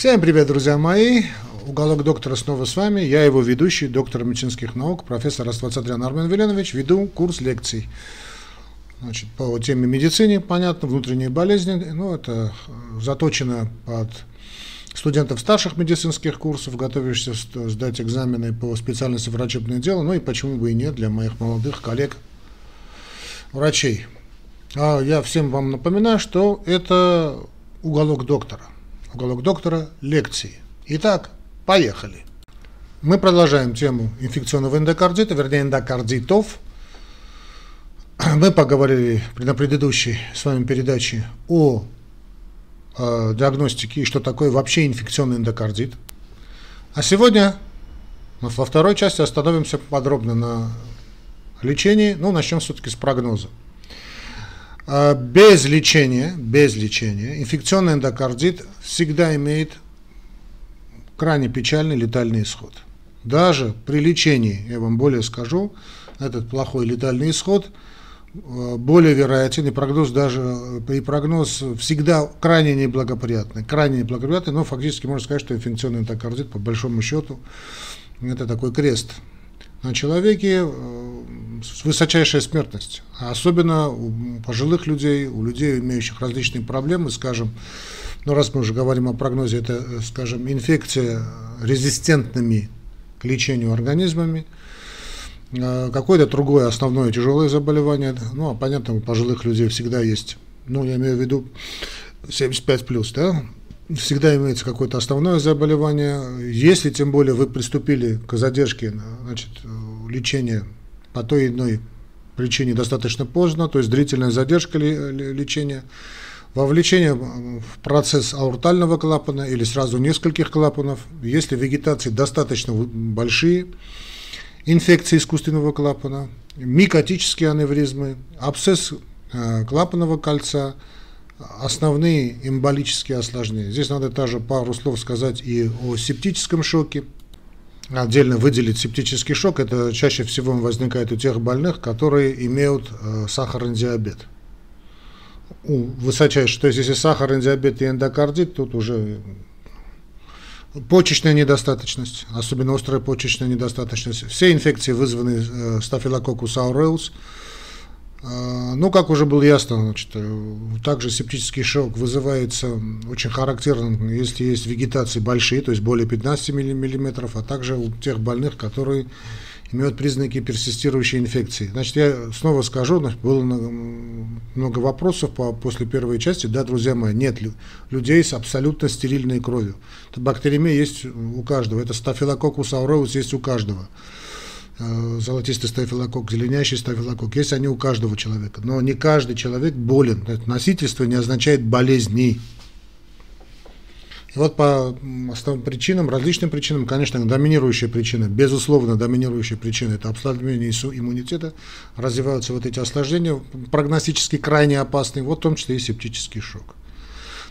Всем привет, друзья мои! Уголок доктора снова с вами. Я его ведущий, доктор медицинских наук, профессор Аствацатрян Армен Веленович. Веду курс лекций значит, по теме медицины, понятно, внутренние болезни. Ну, это заточено под студентов старших медицинских курсов, готовящихся сдать экзамены по специальности врачебное дело, ну и почему бы и нет для моих молодых коллег врачей. А я всем вам напоминаю, что это уголок доктора – уголок доктора, лекции. Итак, поехали. Мы продолжаем тему инфекционного эндокардита, вернее эндокардитов. Мы поговорили на предыдущей с вами передаче о э, диагностике и что такое вообще инфекционный эндокардит. А сегодня мы во второй части остановимся подробно на лечении. Ну, начнем все-таки с прогноза. А, без лечения, без лечения инфекционный эндокардит всегда имеет крайне печальный летальный исход. Даже при лечении, я вам более скажу, этот плохой летальный исход а, более вероятен, и прогноз даже, и прогноз всегда крайне неблагоприятный, крайне неблагоприятный, но фактически можно сказать, что инфекционный эндокардит, по большому счету, это такой крест на человеке э, с высочайшей смертностью. Особенно у пожилых людей, у людей, имеющих различные проблемы, скажем, ну раз мы уже говорим о прогнозе, это, э, скажем, инфекция резистентными к лечению организмами, э, какое-то другое основное тяжелое заболевание, ну, а понятно, у пожилых людей всегда есть, ну, я имею в виду 75 плюс, да, всегда имеется какое-то основное заболевание. Если тем более вы приступили к задержке значит, лечения по той или иной причине достаточно поздно, то есть длительная задержка лечения, вовлечение в процесс аортального клапана или сразу нескольких клапанов, если вегетации достаточно большие, инфекции искусственного клапана, микотические аневризмы, абсцесс э, клапанного кольца – основные эмболические осложнения. Здесь надо также пару слов сказать и о септическом шоке. Отдельно выделить септический шок. Это чаще всего возникает у тех больных, которые имеют э, сахарный диабет. У высочайший, то есть если сахарный диабет и эндокардит, тут уже почечная недостаточность, особенно острая почечная недостаточность. Все инфекции вызваны э, стафилококус ауреус, ну, как уже было ясно, значит, э, также септический шок вызывается очень характерным, если есть вегетации большие, то есть более 15 мм, а также у тех больных, которые имеют признаки персистирующей инфекции. Значит, я снова скажу, было много вопросов по, после первой части. Да, друзья мои, нет людей с абсолютно стерильной кровью. Это бактериемия есть у каждого, это стафилококус ауреус есть у каждого. Э, золотистый стафилококк, зеленящий стафилококк, есть они у каждого человека. Но не каждый человек болен. Носительство не означает болезни. И вот по основным причинам, различным причинам, конечно, доминирующая причина, безусловно, доминирующая причина – это ослабление иммунитета, развиваются вот эти осложнения, прогностически крайне опасные, вот в том числе и септический шок.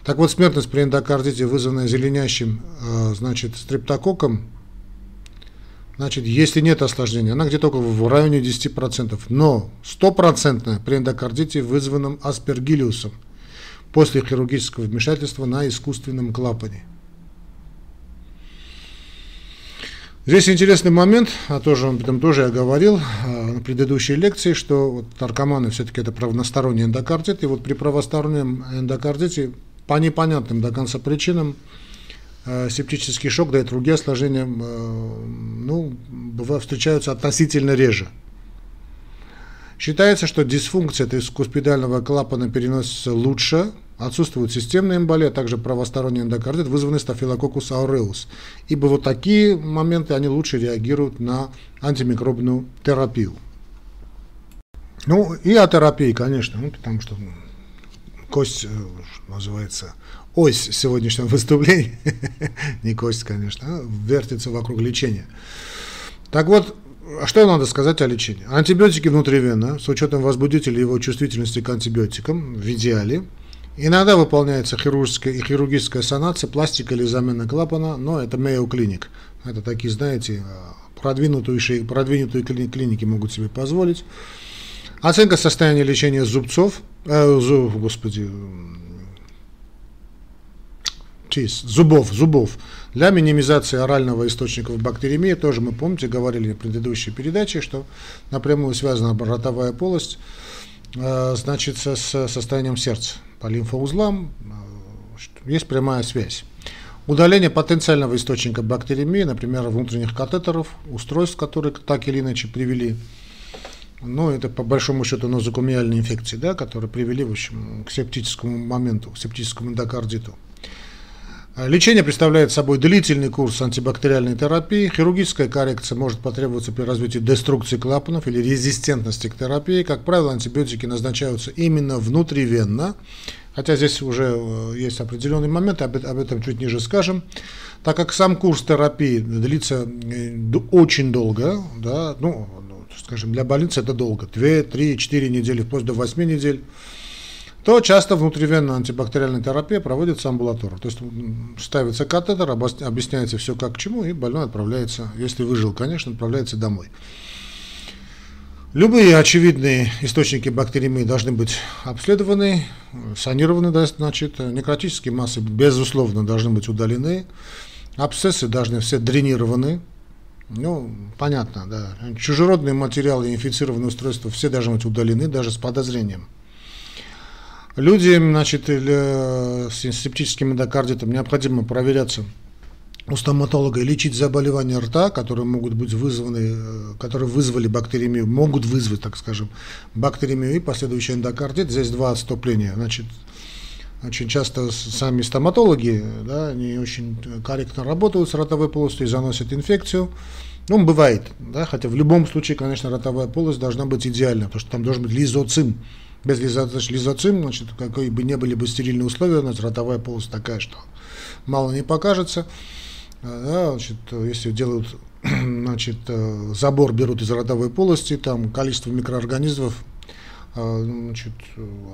Так вот, смертность при эндокардите, вызванная зеленящим, э, значит, стрептококком, Значит, если нет осложнения, она где-то в районе 10%. Но стопроцентная при эндокардите, вызванном аспергиллиусом, после хирургического вмешательства на искусственном клапане. Здесь интересный момент, а тоже, об этом тоже я говорил а, на предыдущей лекции, что вот наркоманы все-таки это правосторонний эндокардит, и вот при правостороннем эндокардите по непонятным до конца причинам Э, септический шок, да и другие осложнения, э, ну, бывают, встречаются относительно реже. Считается, что дисфункция трискуспидального клапана переносится лучше, отсутствует системная эмболия, а также правосторонний эндокардит, вызванный стафилококус ауреус. Ибо вот такие моменты, они лучше реагируют на антимикробную терапию. Ну и о терапии, конечно, ну, потому что кость э, называется ось сегодняшнего выступления, не кость, конечно, а вертится вокруг лечения. Так вот, а что надо сказать о лечении? Антибиотики внутривенно, с учетом возбудителя его чувствительности к антибиотикам, в идеале. Иногда выполняется хирургическая и хирургическая санация, пластика или замена клапана, но это Mayo Clinic. Это такие, знаете, продвинутые, продвинутые клиники могут себе позволить. Оценка состояния лечения зубцов, э, зуб, господи, teeth, зубов, зубов. Для минимизации орального источников бактеремии тоже мы, помните, говорили в предыдущей передаче, что напрямую связана ротовая полость э, значит, с состоянием сердца. По лимфоузлам э, есть прямая связь. Удаление потенциального источника бактеремии, например, внутренних катетеров, устройств, которые так или иначе привели ну, это по большому счету нозокумиальные инфекции, да, которые привели, в общем, к септическому моменту, к септическому эндокардиту. А, лечение представляет собой длительный курс антибактериальной терапии. Хирургическая коррекция может потребоваться при развитии деструкции клапанов или резистентности к терапии. Как правило, антибиотики назначаются именно внутривенно, хотя здесь уже э, есть определенный момент, об этом чуть ниже скажем. Так как сам курс терапии длится э, очень долго, да, ну, скажем, для больницы это долго, 2, 3, 4 недели, вплоть до 8 недель, то часто внутривенная антибактериальная терапия проводится амбулаторно. То есть ставится катетер, объясняется все как к чему, и больной отправляется, если выжил, конечно, отправляется домой. Любые очевидные источники бактеремии должны быть обследованы, санированы, значит, некротические массы, безусловно, должны быть удалены, абсцессы должны все дренированы, ну, понятно, да. Чужеродные материалы, инфицированные устройства, все должны быть удалены, даже с подозрением. Люди, значит, с септическим эндокардитом необходимо проверяться у стоматолога и лечить заболевания рта, которые могут быть вызваны, э, которые вызвали бактеремию, могут вызвать, так скажем, бактеремию и последующий эндокардит. Здесь два отступления. Значит, очень часто сами стоматологи, да, они очень корректно работают с ротовой полостью и заносят инфекцию. Ну, бывает, да, хотя в любом случае, конечно, ротовая полость должна быть идеальна, потому что там должен быть лизоцим. Без лизоцим, значит, какие бы ни были бы стерильные условия, значит, ротовая полость такая, что мало не покажется. Да, значит, если делают значит, забор берут из ротовой полости, там количество микроорганизмов а, значит,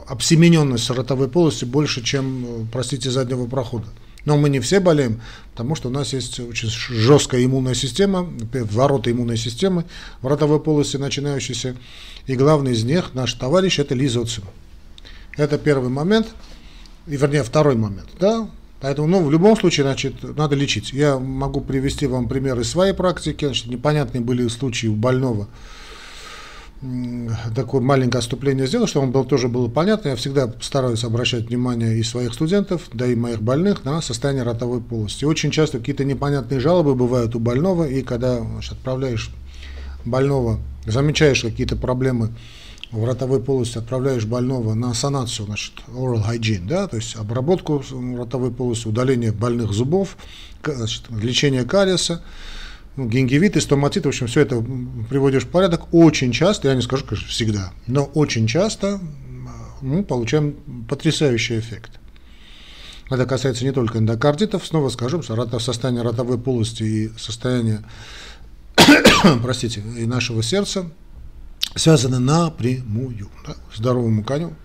обсемененность ротовой полости больше, чем, простите, заднего прохода. Но мы не все болеем, потому что у нас есть очень жесткая иммунная система, ворота иммунной системы в ротовой полости начинающиеся. И главный из них, наш товарищ, это лизоцим. Это первый момент, и вернее второй момент. Да? Поэтому, ну, в любом случае, значит, надо лечить. Я могу привести вам примеры своей практики. Значит, непонятные были случаи у больного, такое маленькое отступление сделал, чтобы он был, тоже было понятно. Я всегда стараюсь обращать внимание и своих студентов, да и моих больных на состояние ротовой полости. Очень часто какие-то непонятные жалобы бывают у больного, и когда значит, отправляешь больного, замечаешь какие-то проблемы в ротовой полости, отправляешь больного на санацию, значит, oral hygiene, да, то есть обработку ротовой полости, удаление больных зубов, значит, лечение кариеса, ну, гингивит и в общем, все это приводишь в порядок. Очень часто, я не скажу, конечно, всегда, но очень часто мы получаем потрясающий эффект. Это касается не только эндокардитов, снова скажем, состояние ротовой полости и состояние, простите, и нашего сердца связаны напрямую. Да? Здоровому коню,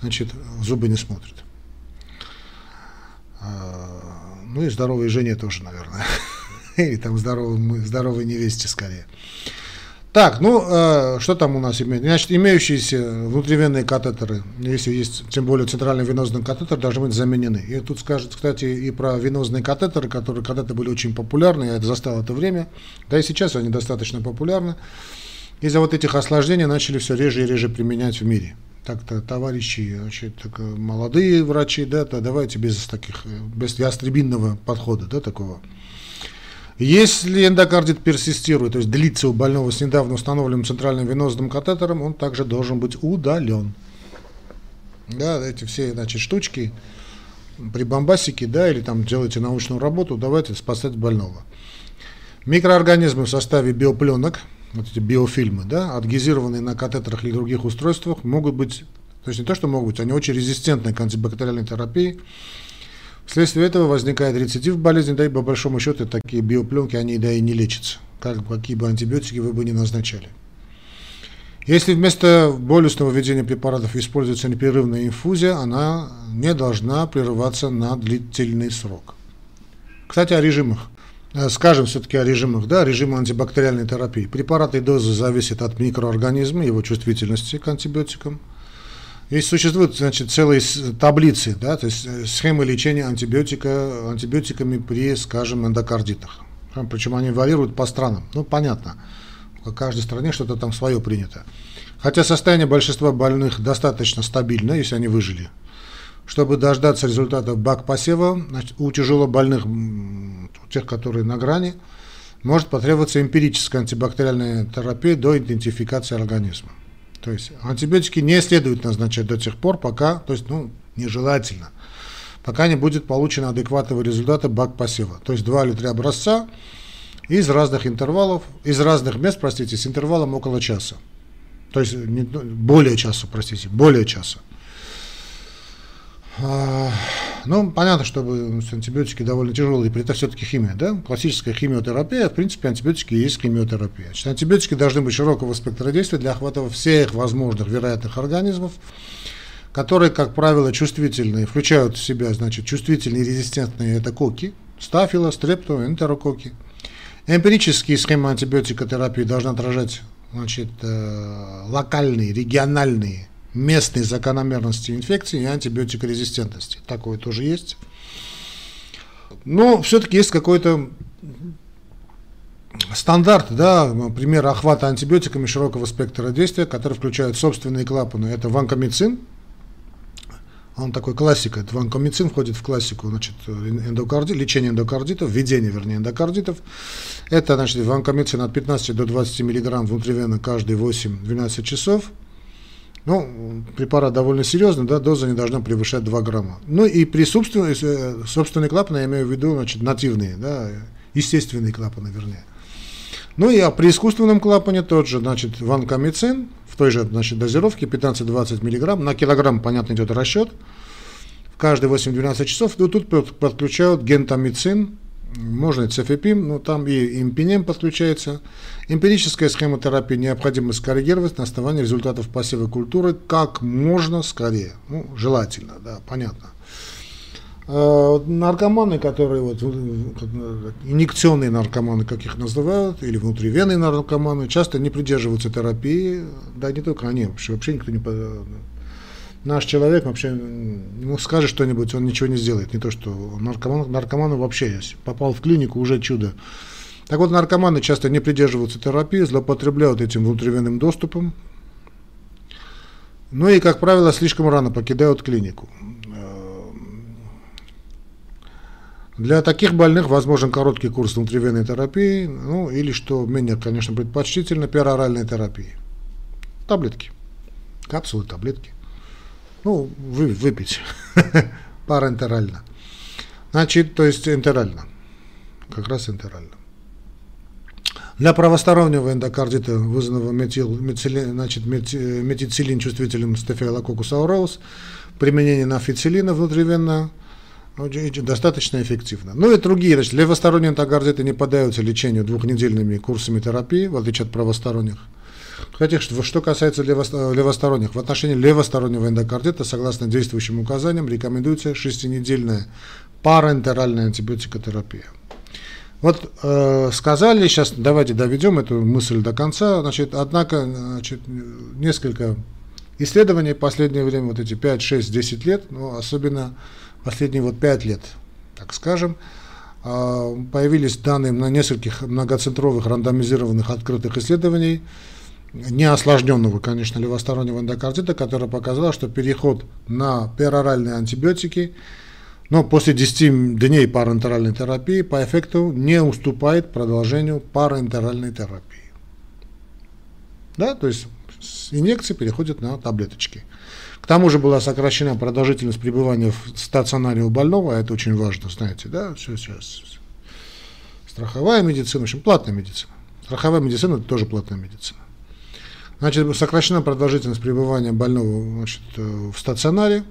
значит, зубы не смотрят. А, ну и здоровой жене тоже, наверное. или там здоровой, здоровой невесте скорее. Так, ну, э, что там у нас имеется? Значит, имеющиеся внутривенные катетеры, если есть, тем более центральный венозный катетер, должны быть заменены. И тут скажут, кстати, и про венозные катетеры, которые когда-то были очень популярны, я это застал это время, да и сейчас они достаточно популярны. Из-за вот этих осложнений начали все реже и реже применять в мире. Так-то, товарищи, значит, так, молодые врачи, да, то давайте без таких, без ястребинного подхода, да, такого. Если эндокардит персистирует, то есть длится у больного с недавно установленным центральным венозным катетером, он также должен быть удален. Да, эти все значит, штучки при бомбасике, да, или там делаете научную работу, давайте спасать больного. Микроорганизмы в составе биопленок, вот эти биофильмы, да, адгезированные на катетерах или других устройствах, могут быть, то есть не то, что могут быть, они очень резистентны к антибактериальной терапии, Вследствие этого возникает рецидив болезни, да и по большому счету такие биопленки, они да и не лечатся, как, какие бы антибиотики вы бы ни назначали. Если вместо болюсного введения препаратов используется непрерывная инфузия, она не должна прерываться на длительный срок. Кстати, о режимах. Э, скажем все-таки о режимах, да, режима антибактериальной терапии. Препараты и дозы зависят от микроорганизма, его чувствительности к антибиотикам. Есть существуют, значит, целые таблицы, да, то есть э, схемы лечения антибиотика, антибиотиками при, скажем, эндокардитах. Причем они варьируют по странам. Ну, понятно, в каждой стране что-то там свое принято. Хотя состояние большинства больных достаточно стабильно, если они выжили. Чтобы дождаться результатов бак посева, у тяжелобольных, у тех, которые на грани, может потребоваться эмпирическая антибактериальная терапия до идентификации организма. То есть антибиотики не следует назначать до тех пор, пока, то есть, ну, нежелательно, пока не будет получено адекватного результата бак посева. То есть два или три образца из разных интервалов, из разных мест, простите, с интервалом около часа. То есть не, ну, более часа, простите, более часа. А, ну, понятно, что антибиотики довольно тяжелые, при этом все-таки химия, да? Классическая химиотерапия, в принципе, антибиотики есть химиотерапия. Значит, антибиотики должны быть широкого спектра действия для охвата всех возможных вероятных организмов, которые, как правило, чувствительные, включают в себя, значит, чувствительные и резистентные это коки, стафила, стрепто, энтерококи. Эмпирические схемы антибиотикотерапии должны отражать значит, э, локальные, региональные местные закономерности инфекции и антибиотикорезистентности. Такое тоже есть. Но все-таки есть какой-то стандарт, да, пример охвата антибиотиками широкого спектра действия, который включает собственные клапаны. Это ванкомицин, он такой классика, это ванкомицин входит в классику, значит, эндокарди, лечение эндокардитов, введение, вернее, эндокардитов. Это, значит, ванкомицин от 15 до 20 мг внутривенно каждые 8-12 часов. Ну, препарат довольно серьезный, да, доза не должна превышать 2 грамма. Ну и при собственной, э, собственные клапаны, я имею в виду, значит, нативные, да, естественные клапаны, вернее. Ну и а при искусственном клапане тот же, значит, ванкомицин в той же, значит, дозировке 15-20 миллиграмм, на килограмм, понятно, идет расчет, каждые 8-12 часов, ну, тут подключают гентамицин, можно цефепим, но там и импинем подключается. Эмпирическая схема терапии необходимо скоррегировать на основании результатов посева культуры как можно скорее. Ну, желательно, да, понятно. А, наркоманы, которые вот инъекционные наркоманы, как их называют, или внутривенные наркоманы, часто не придерживаются терапии, да не только они, вообще, вообще никто не наш человек вообще, ему скажет что-нибудь, он ничего не сделает. Не то, что наркоман, наркоману вообще есть. Попал в клинику, уже чудо. Так вот, наркоманы часто не придерживаются терапии, злоупотребляют этим внутривенным доступом. Ну и, как правило, слишком рано покидают клинику. Для таких больных возможен короткий курс внутривенной терапии, ну или, что менее, конечно, предпочтительно, пероральной терапии. Таблетки. Капсулы, таблетки. Ну, вы, выпить параэнтерально. Значит, то есть энтерально. Как раз энтерально. Для правостороннего эндокардита, вызванного метил, метилин, значит, метицилин чувствительным стафилококус ауреус, применение нафицилина внутривенно достаточно эффективно. Ну и другие, значит, левосторонние эндокардиты не поддаются лечению двухнедельными курсами терапии, в отличие от правосторонних. Кстати, что, касается левосторонних, в отношении левостороннего эндокардита, согласно действующим указаниям, рекомендуется шестинедельная параэнтеральная антибиотикотерапия. Вот э, сказали, сейчас давайте доведем эту мысль до конца. Значит, однако, значит, несколько исследований в последнее время, вот эти 5, 6, 10 лет, ну, особенно последние вот 5 лет, так скажем, э, появились данные на нескольких многоцентровых рандомизированных открытых исследований, неосложненного, конечно, левостороннего эндокардита, которая показала, что переход на пероральные антибиотики, но после 10 дней параэнтеральной терапии по эффекту не уступает продолжению параэнтеральной терапии. Да, то есть с инъекции переходят на таблеточки. К тому же была сокращена продолжительность пребывания в стационаре у больного, а это очень важно, знаете, да, все сейчас. Страховая медицина, в общем, платная медицина. Страховая медицина – это тоже платная медицина. Значит, сокращена продолжительность пребывания больного значит, э, в стационаре,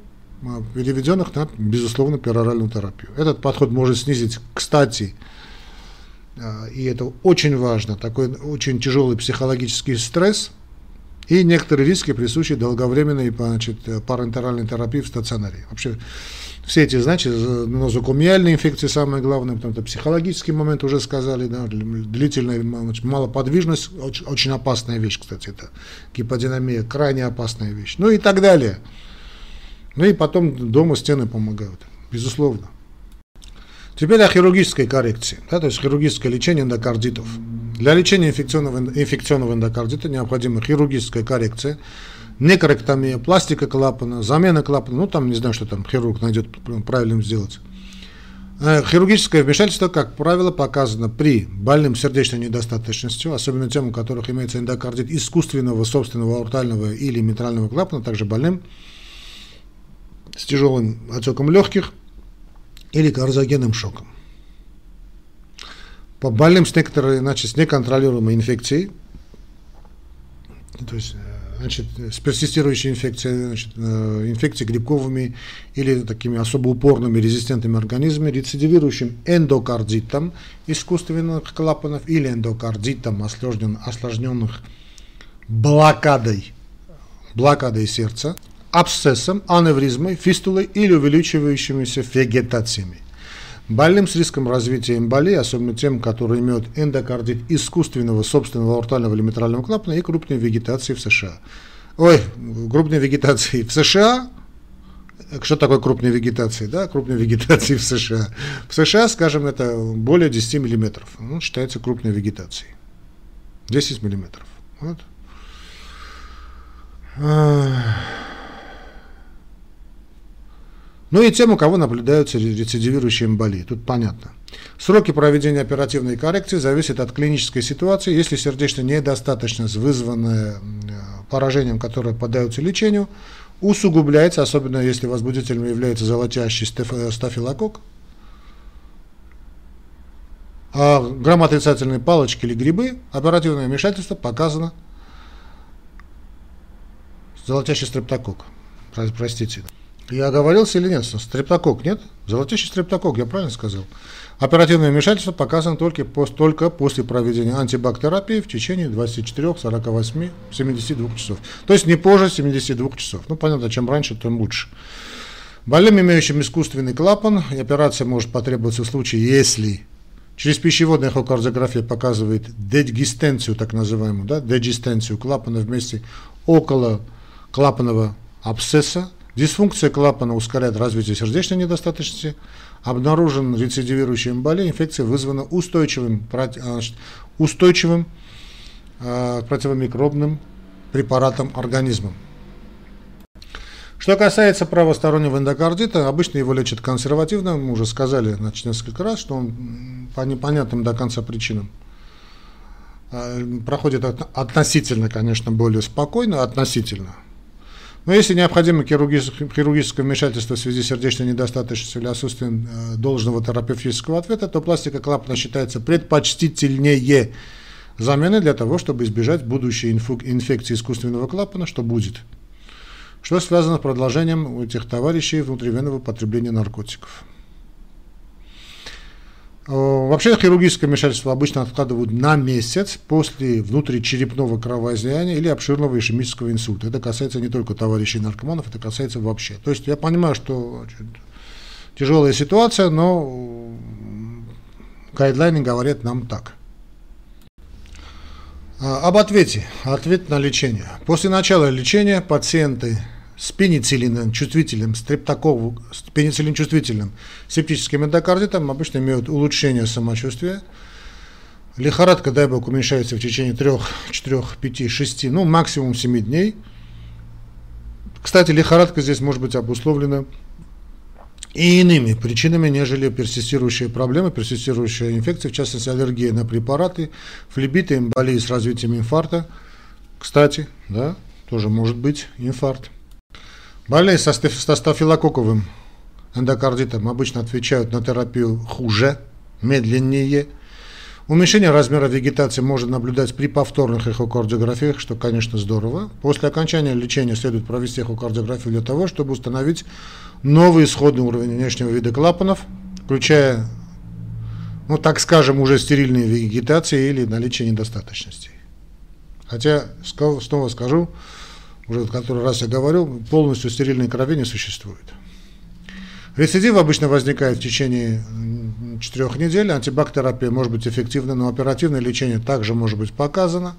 а, переведенных на, безусловно, пероральную терапию. Этот подход может снизить, кстати, а, и это очень важно, такой очень тяжелый психологический стресс и некоторые риски, присущие долговременной значит, парентеральной терапии в стационаре. Вообще, все эти, значит, нозокумиальные инфекции самое главное, потому что психологический момент уже сказали, да, длительная малоподвижность, очень, очень опасная вещь, кстати, это гиподинамия, крайне опасная вещь, ну и так далее. Ну и потом дома стены помогают, безусловно. Теперь о хирургической коррекции, да, то есть хирургическое лечение эндокардитов. Для лечения инфекционного, инфекционного эндокардита необходима хирургическая коррекция, некорректомия, пластика клапана, замена клапана, ну там не знаю, что там хирург найдет правильным сделать. Э, хирургическое вмешательство, как правило, показано при больным сердечной недостаточностью, особенно тем, у которых имеется эндокардит искусственного, собственного аортального или митрального клапана, также больным с тяжелым отеком легких или карзогенным шоком. По больным с некоторой, значит, с неконтролируемой инфекцией, то есть э, значит, с персистирующей инфекцией, значит, э, инфекцией грибковыми или такими особо упорными резистентными организмами, рецидивирующим эндокардитом искусственных клапанов или эндокардитом, осложнен, осложненных блокадой, блокадой сердца, абсцессом, аневризмой, фистулой или увеличивающимися вегетациями. Больным с риском развития эмболии, особенно тем, которые имеют эндокардит искусственного собственного аортального или митрального клапана и крупной вегетации в США. Ой, крупной вегетации в США, что такое крупная вегетация? Да, крупная вегетация в США. В США, скажем, это более 10 миллиметров. Ну, считается крупной вегетацией. 10 миллиметров. Вот. Ну и тем, у кого наблюдаются рецидивирующие эмболии. Тут понятно. Сроки проведения оперативной коррекции зависят от клинической ситуации. Если сердечная недостаточность, вызванная поражением, которое поддается лечению, усугубляется, особенно если возбудителем является золотящий стафилококк, а грамотрицательные палочки или грибы, оперативное вмешательство показано золотящий стрептокок. Простите. Я оговорился или нет? Стрептокок, нет? Золотящий стрептокок, я правильно сказал? Оперативное вмешательство показано только, только после проведения антибактерапии в течение 24, 48, 72 часов. То есть не позже 72 часов. Ну, понятно, чем раньше, тем лучше. Больным, имеющим искусственный клапан, операция может потребоваться в случае, если через пищеводную эхокардиография показывает дегистенцию, так называемую, да, дегистенцию клапана вместе около клапанного абсцесса, Дисфункция клапана ускоряет развитие сердечной недостаточности. Обнаружен рецидивирующий эмболия. Инфекция вызвана устойчивым, значит, устойчивым э, противомикробным препаратом организма. Что касается правостороннего эндокардита, обычно его лечат консервативно, мы уже сказали значит, несколько раз, что он по непонятным до конца причинам проходит относительно, конечно, более спокойно, относительно, но если необходимо хирургическое вмешательство в связи с сердечной недостаточностью или отсутствием э, должного терапевтического ответа, то пластика клапана считается предпочтительнее замены для того, чтобы избежать будущей инфекции искусственного клапана, что будет. Что связано с продолжением у этих товарищей внутривенного потребления наркотиков. Э, вообще хирургическое вмешательство обычно откладывают на месяц после внутричерепного кровоизлияния или обширного ишемического инсульта. Это касается не только товарищей наркоманов, это касается вообще. То есть я понимаю, что тяжелая ситуация, но гайдлайны говорят нам так. Э, об ответе. Ответ на лечение. После начала лечения пациенты с пенициллином чувствительным, стрептококку, с пенициллин чувствительным септическим эндокардитом обычно имеют улучшение самочувствия. Лихорадка, дай бог, уменьшается в течение 3, 4, 5, 6, ну максимум 7 дней. Кстати, лихорадка здесь может быть обусловлена и иными причинами, нежели персистирующие проблемы, персистирующая инфекция, в частности аллергия на препараты, флебиты, эмболии с развитием инфаркта. Кстати, да, тоже может быть инфаркт. Больные со стафилококковым эндокардитом обычно отвечают на терапию хуже, медленнее. Уменьшение размера вегетации можно наблюдать при повторных эхокардиографиях, что, конечно, здорово. После окончания лечения следует провести эхокардиографию для того, чтобы установить новый исходный уровень внешнего вида клапанов, включая, ну так скажем, уже стерильные вегетации или наличие недостаточностей. Хотя, снова скажу, уже который раз я говорил, полностью стерильной крови не существует. Рецидив обычно возникает в течение четырех недель. Антибактерапия может быть эффективна, но оперативное лечение также может быть показано.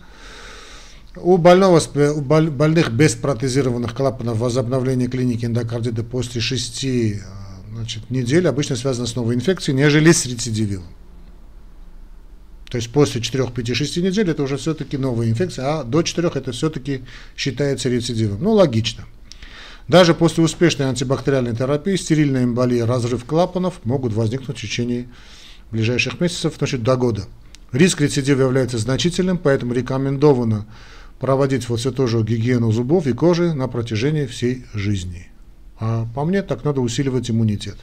У, больного, у больных без протезированных клапанов возобновление клиники эндокардита после 6 э, значит, недель обычно связано с новой инфекцией, нежели с рецидивом. То есть после 4-5-6 недель это уже все-таки новая инфекция, а до 4 это все-таки считается рецидивом. Ну, логично. Даже после успешной антибактериальной терапии стерильная эмболия, разрыв клапанов могут возникнуть в течение ближайших месяцев, значит, до года. Риск рецидива является значительным, поэтому рекомендовано проводить вот все тоже гигиену зубов и кожи на протяжении всей жизни. А по мне так надо усиливать иммунитет.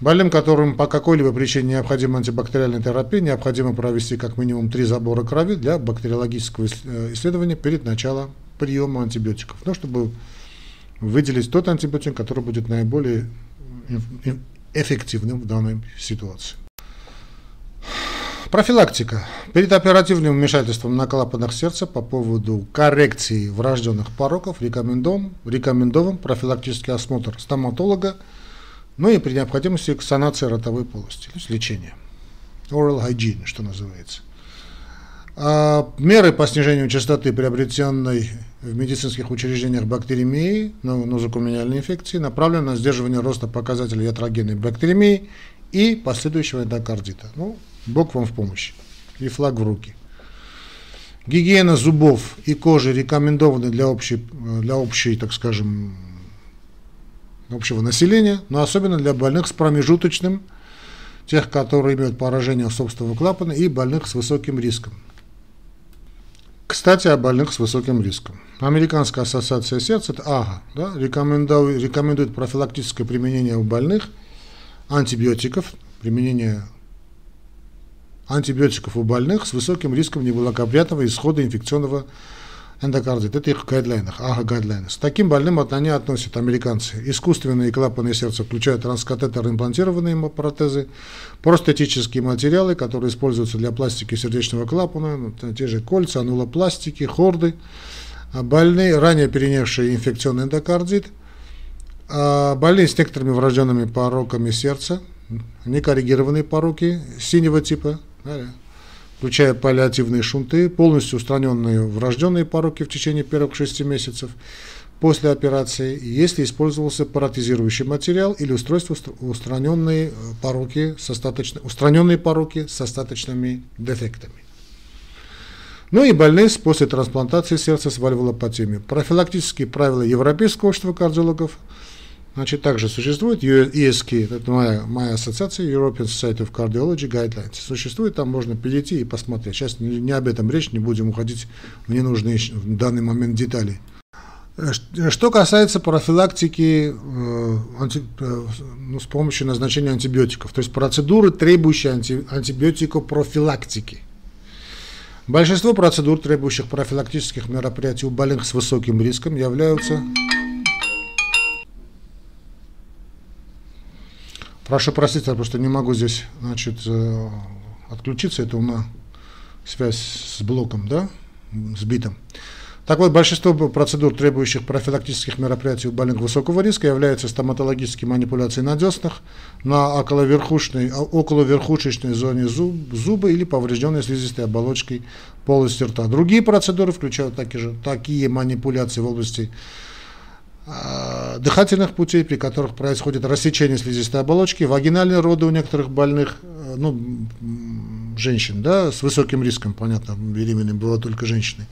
Больным, которым по какой-либо причине необходима антибактериальная терапия, необходимо провести как минимум три забора крови для бактериологического э, исследования перед началом приема антибиотиков, ну, чтобы выделить тот антибиотик, который будет наиболее эффективным в данной ситуации. Профилактика. Перед оперативным вмешательством на клапанах сердца по поводу коррекции врожденных пороков рекомендован, рекомендован профилактический осмотр стоматолога, ну и при необходимости санация ротовой полости, то есть лечение. Oral hygiene, что называется. А меры по снижению частоты приобретенной в медицинских учреждениях бактеремии, ну, нозокумениальной инфекции, направлены на сдерживание роста показателей ятрогенной бактеремии и последующего эндокардита. Ну, Бог вам в помощь. И флаг в руки. Гигиена зубов и кожи рекомендованы для общей, для общей, так скажем, общего населения, но особенно для больных с промежуточным, тех, которые имеют поражение собственного клапана, и больных с высоким риском. Кстати, о больных с высоким риском. Американская ассоциация сердца, это АГА, да, рекомендует, профилактическое применение у больных антибиотиков, применение антибиотиков у больных с высоким риском неблагоприятного исхода инфекционного эндокардита. Это их гайдлайнах, ага гайдлайны. С таким больным они относят американцы. Искусственные клапаны сердца включают транскатетер имплантированные протезы, простетические материалы, которые используются для пластики сердечного клапана, ну, те же кольца, анулопластики, хорды. А больные, ранее перенесшие инфекционный эндокардит, а больные с некоторыми врожденными пороками сердца, некоррегированные пороки синего типа, включая паллиативные шунты, полностью устраненные врожденные пороки в течение первых 6 месяцев после операции, если использовался паратизирующий материал или устройство устраненные пороки с остаточно, устраненные пороки с остаточными дефектами. Ну и больные после трансплантации сердца с вальвулопатиями. Профилактические правила Европейского общества кардиологов – Значит, также существует ESK, это моя, моя ассоциация, European Society of Cardiology Guidelines. Существует, там можно перейти и посмотреть. Сейчас не, не об этом речь, не будем уходить в ненужные в данный момент детали. Что касается профилактики э, анти, э, ну, с помощью назначения антибиотиков, то есть процедуры, требующие анти, антибиотикопрофилактики. Большинство процедур, требующих профилактических мероприятий у больных с высоким риском, являются Прошу простить, я просто не могу здесь, значит, э, отключиться. Это у меня связь с блоком, да, сбитым. Так вот, большинство процедур, требующих профилактических мероприятий у больных высокого риска, являются стоматологические манипуляции на деснах, на околоверхушечной, околоверхушечной зоне зуб, зуба или поврежденной слизистой оболочкой полости рта. Другие процедуры включают такие, же, такие манипуляции в области а, дыхательных путей, при которых происходит рассечение слизистой оболочки, вагинальные роды у некоторых больных, э, ну, женщин, да, с высоким риском, понятно, беременными бывают только женщины.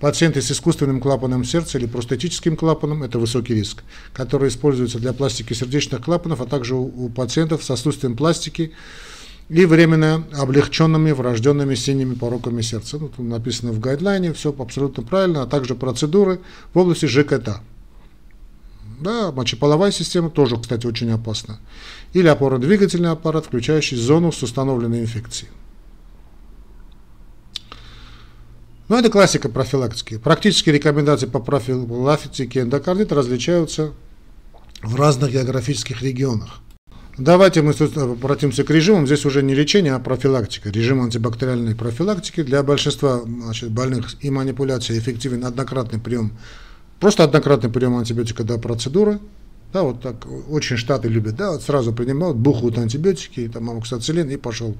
Пациенты с искусственным клапаном сердца или простатическим клапаном – это высокий риск, который используется для пластики сердечных клапанов, а также у, у пациентов с отсутствием пластики и временно облегченными врожденными синими пороками сердца. Ну, тут написано в гайдлайне, все абсолютно правильно, а также процедуры в области ЖКТ. Да, мочеполовая система тоже, кстати, очень опасна. Или опорно-двигательный аппарат, включающий зону с установленной инфекцией. Ну, это классика профилактики. Практические рекомендации по профилактике эндокардита различаются в разных географических регионах. Давайте мы обратимся к режимам. Здесь уже не лечение, а профилактика. Режим антибактериальной профилактики. Для большинства значит, больных и манипуляции эффективен однократный прием Просто однократный прием антибиотика до процедуры. Да, вот так очень штаты любят, да, вот сразу принимают, бухают антибиотики, там амоксициллин и пошел.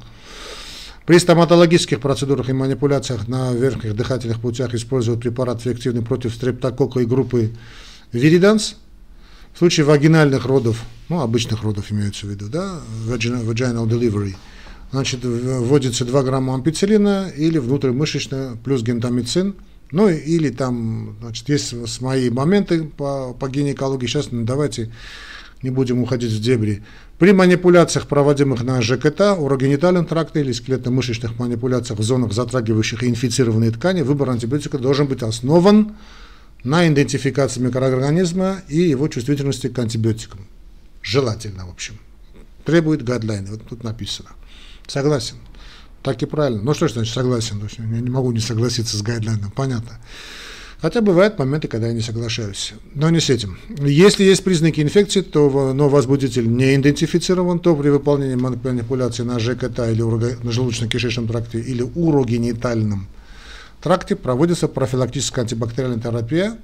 При стоматологических процедурах и манипуляциях на верхних дыхательных путях используют препарат эффективный против стрептококка и группы вириданс. В случае вагинальных родов, ну, обычных родов имеются в виду, да, vaginal delivery, значит, вводится 2 грамма ампицилина или внутримышечно плюс гентамицин, ну, или там, значит, есть мои моменты по, по гинекологии, сейчас ну, давайте не будем уходить в дебри. При манипуляциях, проводимых на ЖКТ, урогенитальном тракте или скелетно-мышечных манипуляциях в зонах, затрагивающих инфицированные ткани, выбор антибиотика должен быть основан на идентификации микроорганизма и его чувствительности к антибиотикам. Желательно, в общем. Требует гайдлайны. Вот тут написано. Согласен. Так и правильно. Ну что ж значит согласен? Я не могу не согласиться с гайдлайном. Понятно. Хотя бывают моменты, когда я не соглашаюсь. Но не с этим. Если есть признаки инфекции, то, но возбудитель не идентифицирован, то при выполнении манипуляции на ЖКТ или на желудочно-кишечном тракте или урогенитальном тракте проводится профилактическая антибактериальная терапия.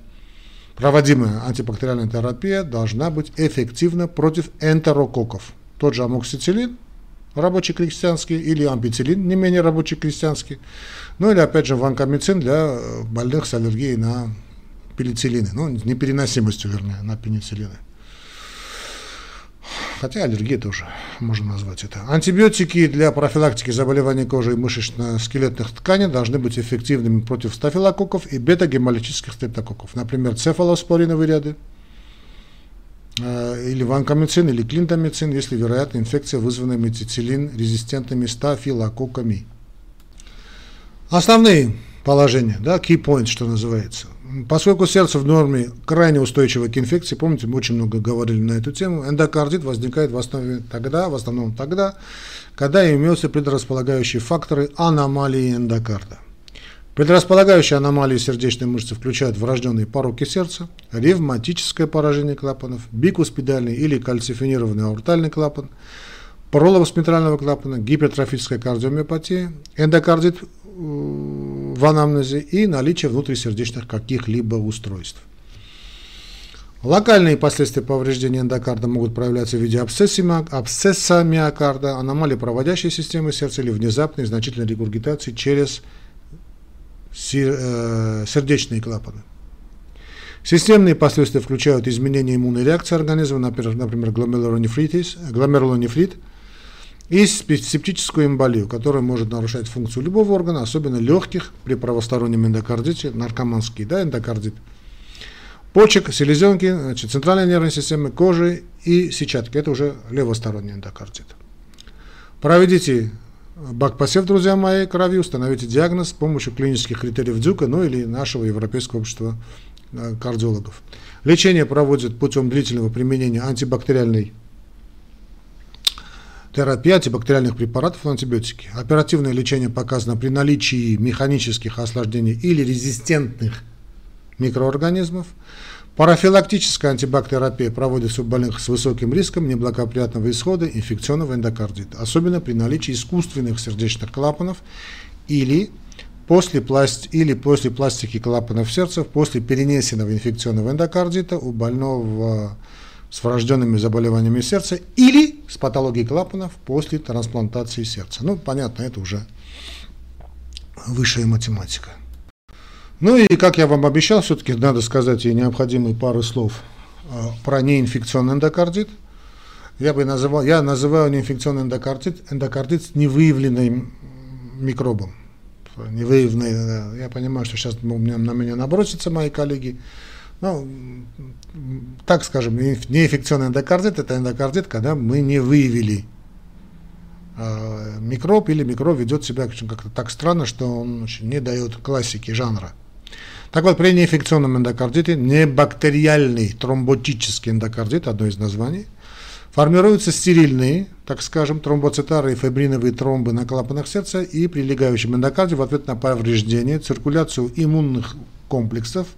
Проводимая антибактериальная терапия должна быть эффективна против энтерококков. Тот же амоксициллин, рабочий крестьянский, или ампицилин, не менее рабочий крестьянский, ну или опять же ванкомицин для э, больных с аллергией на пенициллины, ну непереносимостью, вернее, на пенициллины. Хотя аллергия тоже можно назвать это. Антибиотики для профилактики заболеваний кожи и мышечно-скелетных тканей должны быть эффективными против стафилококков и бета-гемолитических стрептококков. Например, цефалоспориновые ряды, или ванкомицин, или клинтомицин, если вероятна инфекция, вызванная метицилин-резистентными стафилококками. Основные положения, да, key points, что называется. Поскольку сердце в норме крайне устойчиво к инфекции, помните, мы очень много говорили на эту тему, эндокардит возникает в основе тогда, в основном тогда, когда имеются предрасполагающие факторы аномалии эндокарда. Предрасполагающие аномалии сердечной мышцы включают врожденные пороки сердца, ревматическое поражение клапанов, бикуспидальный или кальцифинированный аортальный клапан, пролом спектрального клапана, гипертрофическая кардиомиопатия, эндокардит в анамнезе и наличие внутрисердечных каких-либо устройств. Локальные последствия повреждения эндокарда могут проявляться в виде абсцесса миокарда, аномалии проводящей системы сердца или внезапной значительной регургитации через э, сердечные клапаны. Системные последствия включают изменение иммунной реакции организма, например, например гломерулонефрит, и септическую эмболию, которая может нарушать функцию любого органа, особенно легких при правостороннем эндокардите, наркоманский да, эндокардит, почек, селезенки, значит, центральной нервной системы, кожи и сетчатки. Это уже левосторонний эндокардит. Проведите бакпосев, друзья мои, крови, установите диагноз с помощью клинических критериев Дюка, ну или нашего Европейского общества э, кардиологов. Лечение проводят путем длительного применения антибактериальной терапия антибактериальных препаратов антибиотики. Оперативное лечение показано при наличии механических осложнений или резистентных микроорганизмов. Профилактическая антибактерапия проводится у больных с высоким риском неблагоприятного исхода инфекционного эндокардита, особенно при наличии искусственных сердечных клапанов или после, пласт... или после пластики клапанов сердца после перенесенного инфекционного эндокардита у больного с врожденными заболеваниями сердца или с патологией клапанов после трансплантации сердца. Ну, понятно, это уже высшая математика. Ну и, как я вам обещал, все-таки надо сказать и необходимые пары слов а, про неинфекционный эндокардит. Я бы называл, я называю неинфекционный эндокардит, эндокардит с невыявленным микробом. Невыявленный, я понимаю, что сейчас на меня набросятся мои коллеги, ну, так скажем, неинфекционный эндокардит – это эндокардит, когда мы не выявили э, микроб или микроб ведет себя как-то так странно, что он не дает классики жанра. Так вот, при неинфекционном эндокардите, небактериальный тромботический эндокардит, одно из названий, формируются стерильные, так скажем, тромбоцитары и фибриновые тромбы на клапанах сердца и прилегающем эндокарде в ответ на повреждение, циркуляцию иммунных комплексов –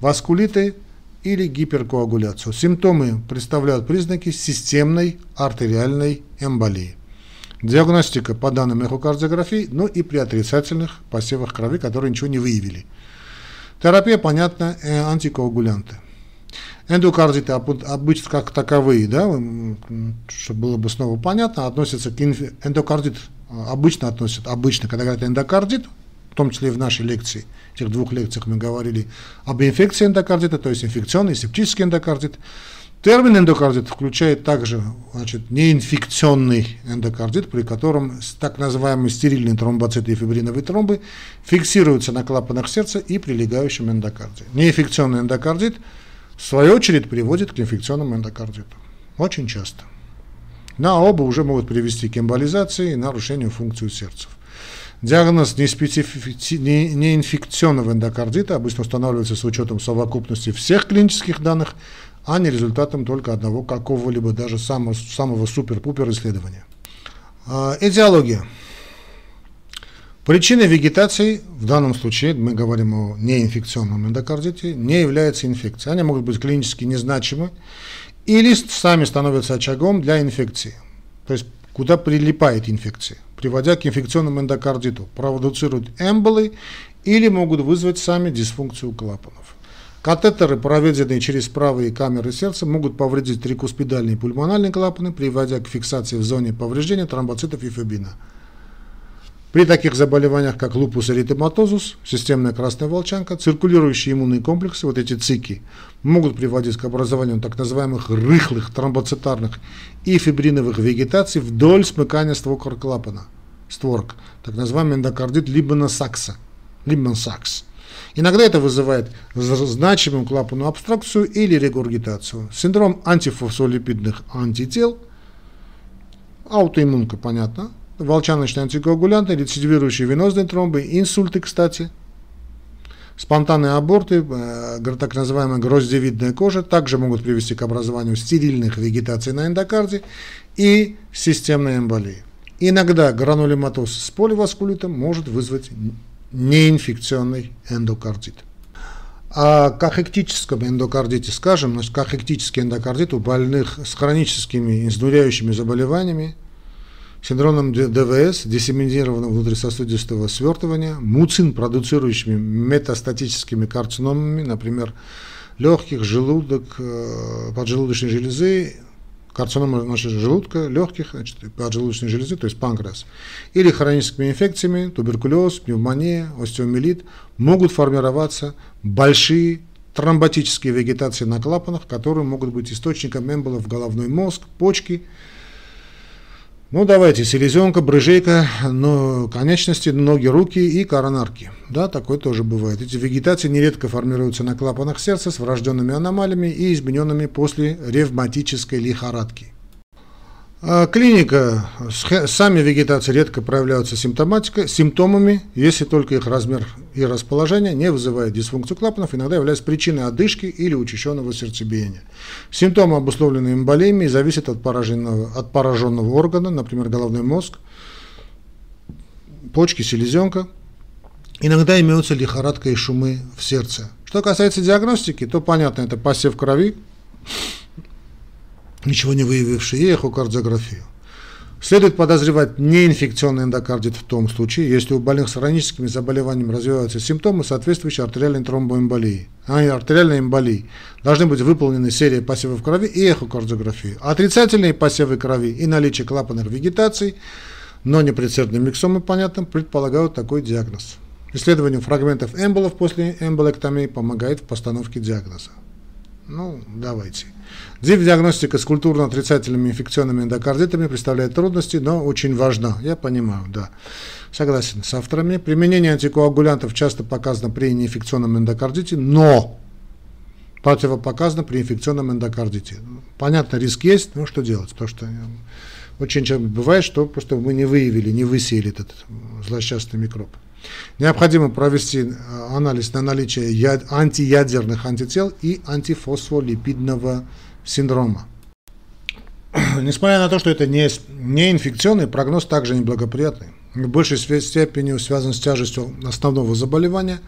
васкулиты или гиперкоагуляцию. Симптомы представляют признаки системной артериальной эмболии. Диагностика по данным эхокардиографии, ну и при отрицательных посевах крови, которые ничего не выявили. Терапия, понятно, э, антикоагулянты. Эндокардиты обычно как таковые, да, чтобы было бы снова понятно, относятся к инф... эндокардит обычно относят, обычно, когда говорят эндокардит, в том числе и в нашей лекции, в этих двух лекциях мы говорили об инфекции эндокардита, то есть инфекционный, септический эндокардит. Термин эндокардит включает также значит, неинфекционный эндокардит, при котором так называемые стерильные тромбоциты и фибриновые тромбы фиксируются на клапанах сердца и прилегающем эндокарде. Неинфекционный эндокардит, в свою очередь, приводит к инфекционному эндокардиту. Очень часто. На оба уже могут привести к эмболизации и нарушению функции сердца. Диагноз неинфекционного эндокардита обычно устанавливается с учетом совокупности всех клинических данных, а не результатом только одного какого-либо даже самого, самого супер-пупер исследования. А, этиология. Причиной вегетации, в данном случае мы говорим о неинфекционном эндокардите, не является инфекция. Они могут быть клинически незначимы или сами становятся очагом для инфекции, то есть куда прилипает инфекция, приводя к инфекционному эндокардиту, продуцируют эмболы или могут вызвать сами дисфункцию клапанов. Катетеры, проведенные через правые камеры сердца, могут повредить трикуспидальные и пульмональные клапаны, приводя к фиксации в зоне повреждения тромбоцитов и фибрина. При таких заболеваниях, как лупус эритематозус, системная красная волчанка, циркулирующие иммунные комплексы, вот эти цики, могут приводить к образованию так называемых рыхлых тромбоцитарных и фибриновых вегетаций вдоль смыкания створка клапана, створок, так называемый эндокардит Либмана-Сакса, Либман-Сакс. Иногда это вызывает значимую клапанную абстракцию или регургитацию. Синдром антифосфолипидных антител, аутоиммунка, понятно, волчаночные антикоагулянты, рецидивирующие венозные тромбы, инсульты, кстати, спонтанные аборты, э, так называемая гроздевидная кожа, также могут привести к образованию стерильных вегетаций на эндокарде и системной эмболии. Иногда гранулематоз с поливаскулитом может вызвать неинфекционный эндокардит. О кахектическом эндокардите скажем, значит, кахектический эндокардит у больных с хроническими изнуряющими заболеваниями, синдромом ДВС, диссеминированного внутрисосудистого свертывания, муцин, продуцирующими метастатическими карциномами, например, легких, желудок, э, поджелудочной железы, карцинома значит, желудка, легких, значит, поджелудочной железы, то есть панкреас, или хроническими инфекциями, туберкулез, пневмония, остеомиелит, могут формироваться большие тромботические вегетации на клапанах, которые могут быть источником эмболов в головной мозг, почки, ну, давайте, селезенка, брыжейка, но конечности, ноги, руки и коронарки. Да, такое тоже бывает. Эти вегетации нередко формируются на клапанах сердца с врожденными аномалиями и измененными после ревматической лихорадки. А клиника, сами вегетации редко проявляются симптомами, если только их размер и расположение не вызывает дисфункцию клапанов, иногда являются причиной одышки или учащенного сердцебиения. Симптомы, обусловленные эмболемией, зависят от пораженного, от пораженного органа, например, головной мозг, почки, селезенка. Иногда имеются лихорадка и шумы в сердце. Что касается диагностики, то понятно, это посев крови, ничего не выявивший, и эхокардиографию. Следует подозревать неинфекционный эндокардит в том случае, если у больных с хроническими заболеваниями развиваются симптомы, соответствующие артериальной тромбоэмболии. А артериальной эмболии должны быть выполнены серия посевов крови и эхокардиографии. Отрицательные посевы крови и наличие клапанных вегетаций, но не предсердные миксомы, понятно, предполагают такой диагноз. Исследование фрагментов эмболов после эмболэктомии помогает в постановке диагноза. Ну, давайте. Диагностика с культурно-отрицательными инфекционными эндокардитами представляет трудности, но очень важна. Я понимаю, да. Согласен с авторами. Применение антикоагулянтов часто показано при неинфекционном эндокардите, но противопоказано при инфекционном эндокардите. Понятно, риск есть, но что делать? Потому что очень часто бывает, что просто мы не выявили, не высеяли этот злосчастный микроб. Необходимо провести э, анализ на наличие антиядерных антител и антифосфолипидного синдрома. Несмотря на то, что это не, не инфекционный, прогноз также неблагоприятный. В большей степени связан с тяжестью основного заболевания,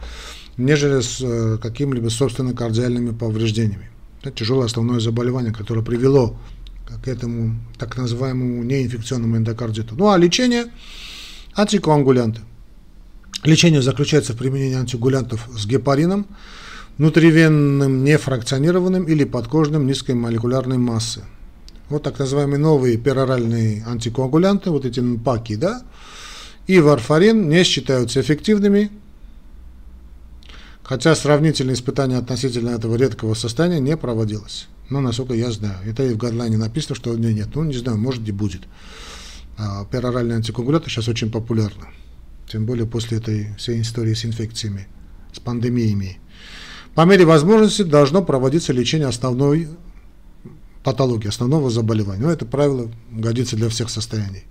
нежели с э, какими-либо собственно кардиальными повреждениями. Это тяжелое основное заболевание, которое привело к этому так называемому неинфекционному эндокардиту. Ну а лечение – антикоагулянты. Лечение заключается в применении антигулянтов с гепарином, внутривенным нефракционированным или подкожным низкой молекулярной массы. вот так называемые новые пероральные антикоагулянты, вот эти НПАКи, да, и варфарин не считаются эффективными, хотя сравнительные испытания относительно этого редкого состояния не проводилось. Но, насколько я знаю, это и в гадлайне написано, что нет, нет, ну, не знаю, может и будет. А пероральные антикоагуляты сейчас очень популярны, тем более после этой всей истории с инфекциями, с пандемиями. По мере возможности должно проводиться лечение основной патологии, основного заболевания. Но это правило годится для всех состояний.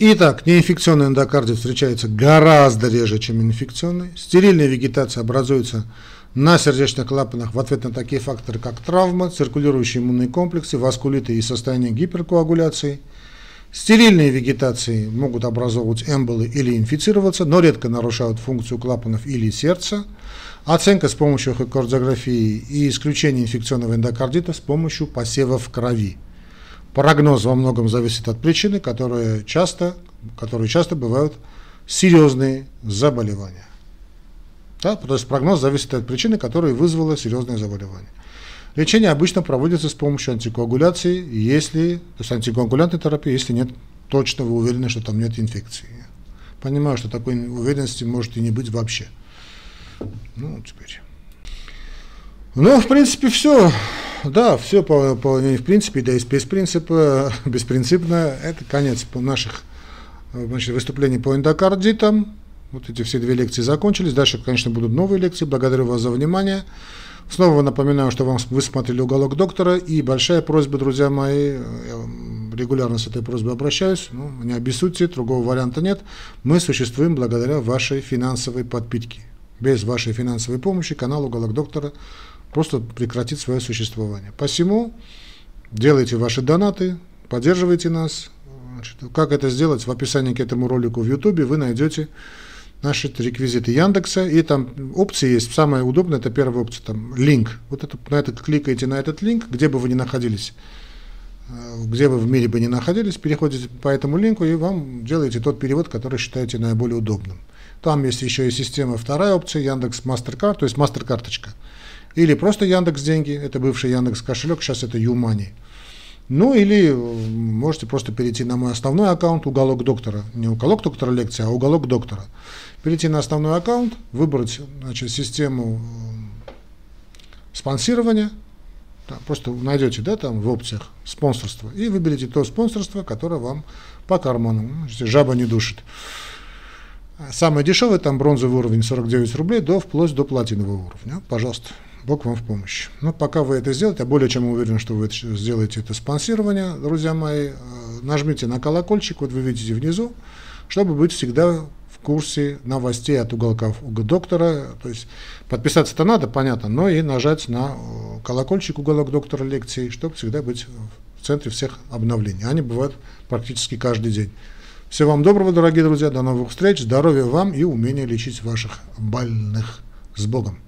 Итак, неинфекционный эндокардит встречается гораздо реже, чем инфекционный. Стерильная вегетация образуется на сердечных клапанах в ответ на такие факторы, как травма, циркулирующие иммунные комплексы, васкулиты и состояние гиперкоагуляции. Стерильные вегетации могут образовывать эмболы или инфицироваться, но редко нарушают функцию клапанов или сердца. Оценка с помощью эхокардиографии и исключение инфекционного эндокардита с помощью посева в крови. Прогноз во многом зависит от причины, которые часто, которые часто бывают серьезные заболевания. Да, то есть прогноз зависит от причины, которая вызвала серьезное заболевание. Лечение обычно проводится с помощью антикоагуляции, если, то есть антикоагулянтной терапии, если нет точно вы уверены, что там нет инфекции. Понимаю, что такой уверенности может и не быть вообще. Ну, теперь. Ну, в принципе, все. Да, все по, по в принципе, да, из без принципа, беспринципно. Это конец наших значит, выступлений по эндокардитам. Вот эти все две лекции закончились. Дальше, конечно, будут новые лекции. Благодарю вас за внимание. Снова напоминаю, что вам вы смотрели «Уголок доктора». И большая просьба, друзья мои, я регулярно с этой просьбой обращаюсь, ну, не обессудьте, другого варианта нет. Мы существуем благодаря вашей финансовой подпитке. Без вашей финансовой помощи канал «Уголок доктора» просто прекратит свое существование. Посему делайте ваши донаты, поддерживайте нас. Значит, как это сделать? В описании к этому ролику в YouTube вы найдете наши реквизиты Яндекса, и там опции есть. Самое удобное, это первая опция, там линк. Вот это, на это кликаете на этот линк, где бы вы ни находились, э, где вы в мире бы ни находились, переходите по этому линку и вам делаете тот перевод, который считаете наиболее удобным. Там есть еще и система, вторая опция, Яндекс Мастеркард, то есть мастер-карточка. Или просто Яндекс деньги, это бывший Яндекс кошелек, сейчас это Юмани. Ну или э, можете просто перейти на мой основной аккаунт «Уголок доктора». Не «Уголок доктора лекции», а «Уголок доктора». Перейти на основной аккаунт, выбрать значит, систему э, спонсирования, да, просто найдете да, там в опциях спонсорство и выберите то спонсорство, которое вам по карману. Жаба не душит. Самое дешевое, там бронзовый уровень 49 рублей, до вплоть до платинового уровня. Пожалуйста, Бог вам в помощь. Но пока вы это сделаете, я более чем уверен, что вы сделаете это спонсирование, друзья мои, э, нажмите на колокольчик, вот вы видите внизу, чтобы быть всегда в курсе новостей от уголков доктора. То есть подписаться-то надо, понятно, но и нажать на э, колокольчик уголок доктора лекций, чтобы всегда быть в центре всех обновлений. Они бывают практически каждый день. Всего вам доброго, дорогие друзья, до новых встреч, здоровья вам и умения лечить ваших больных. С Богом!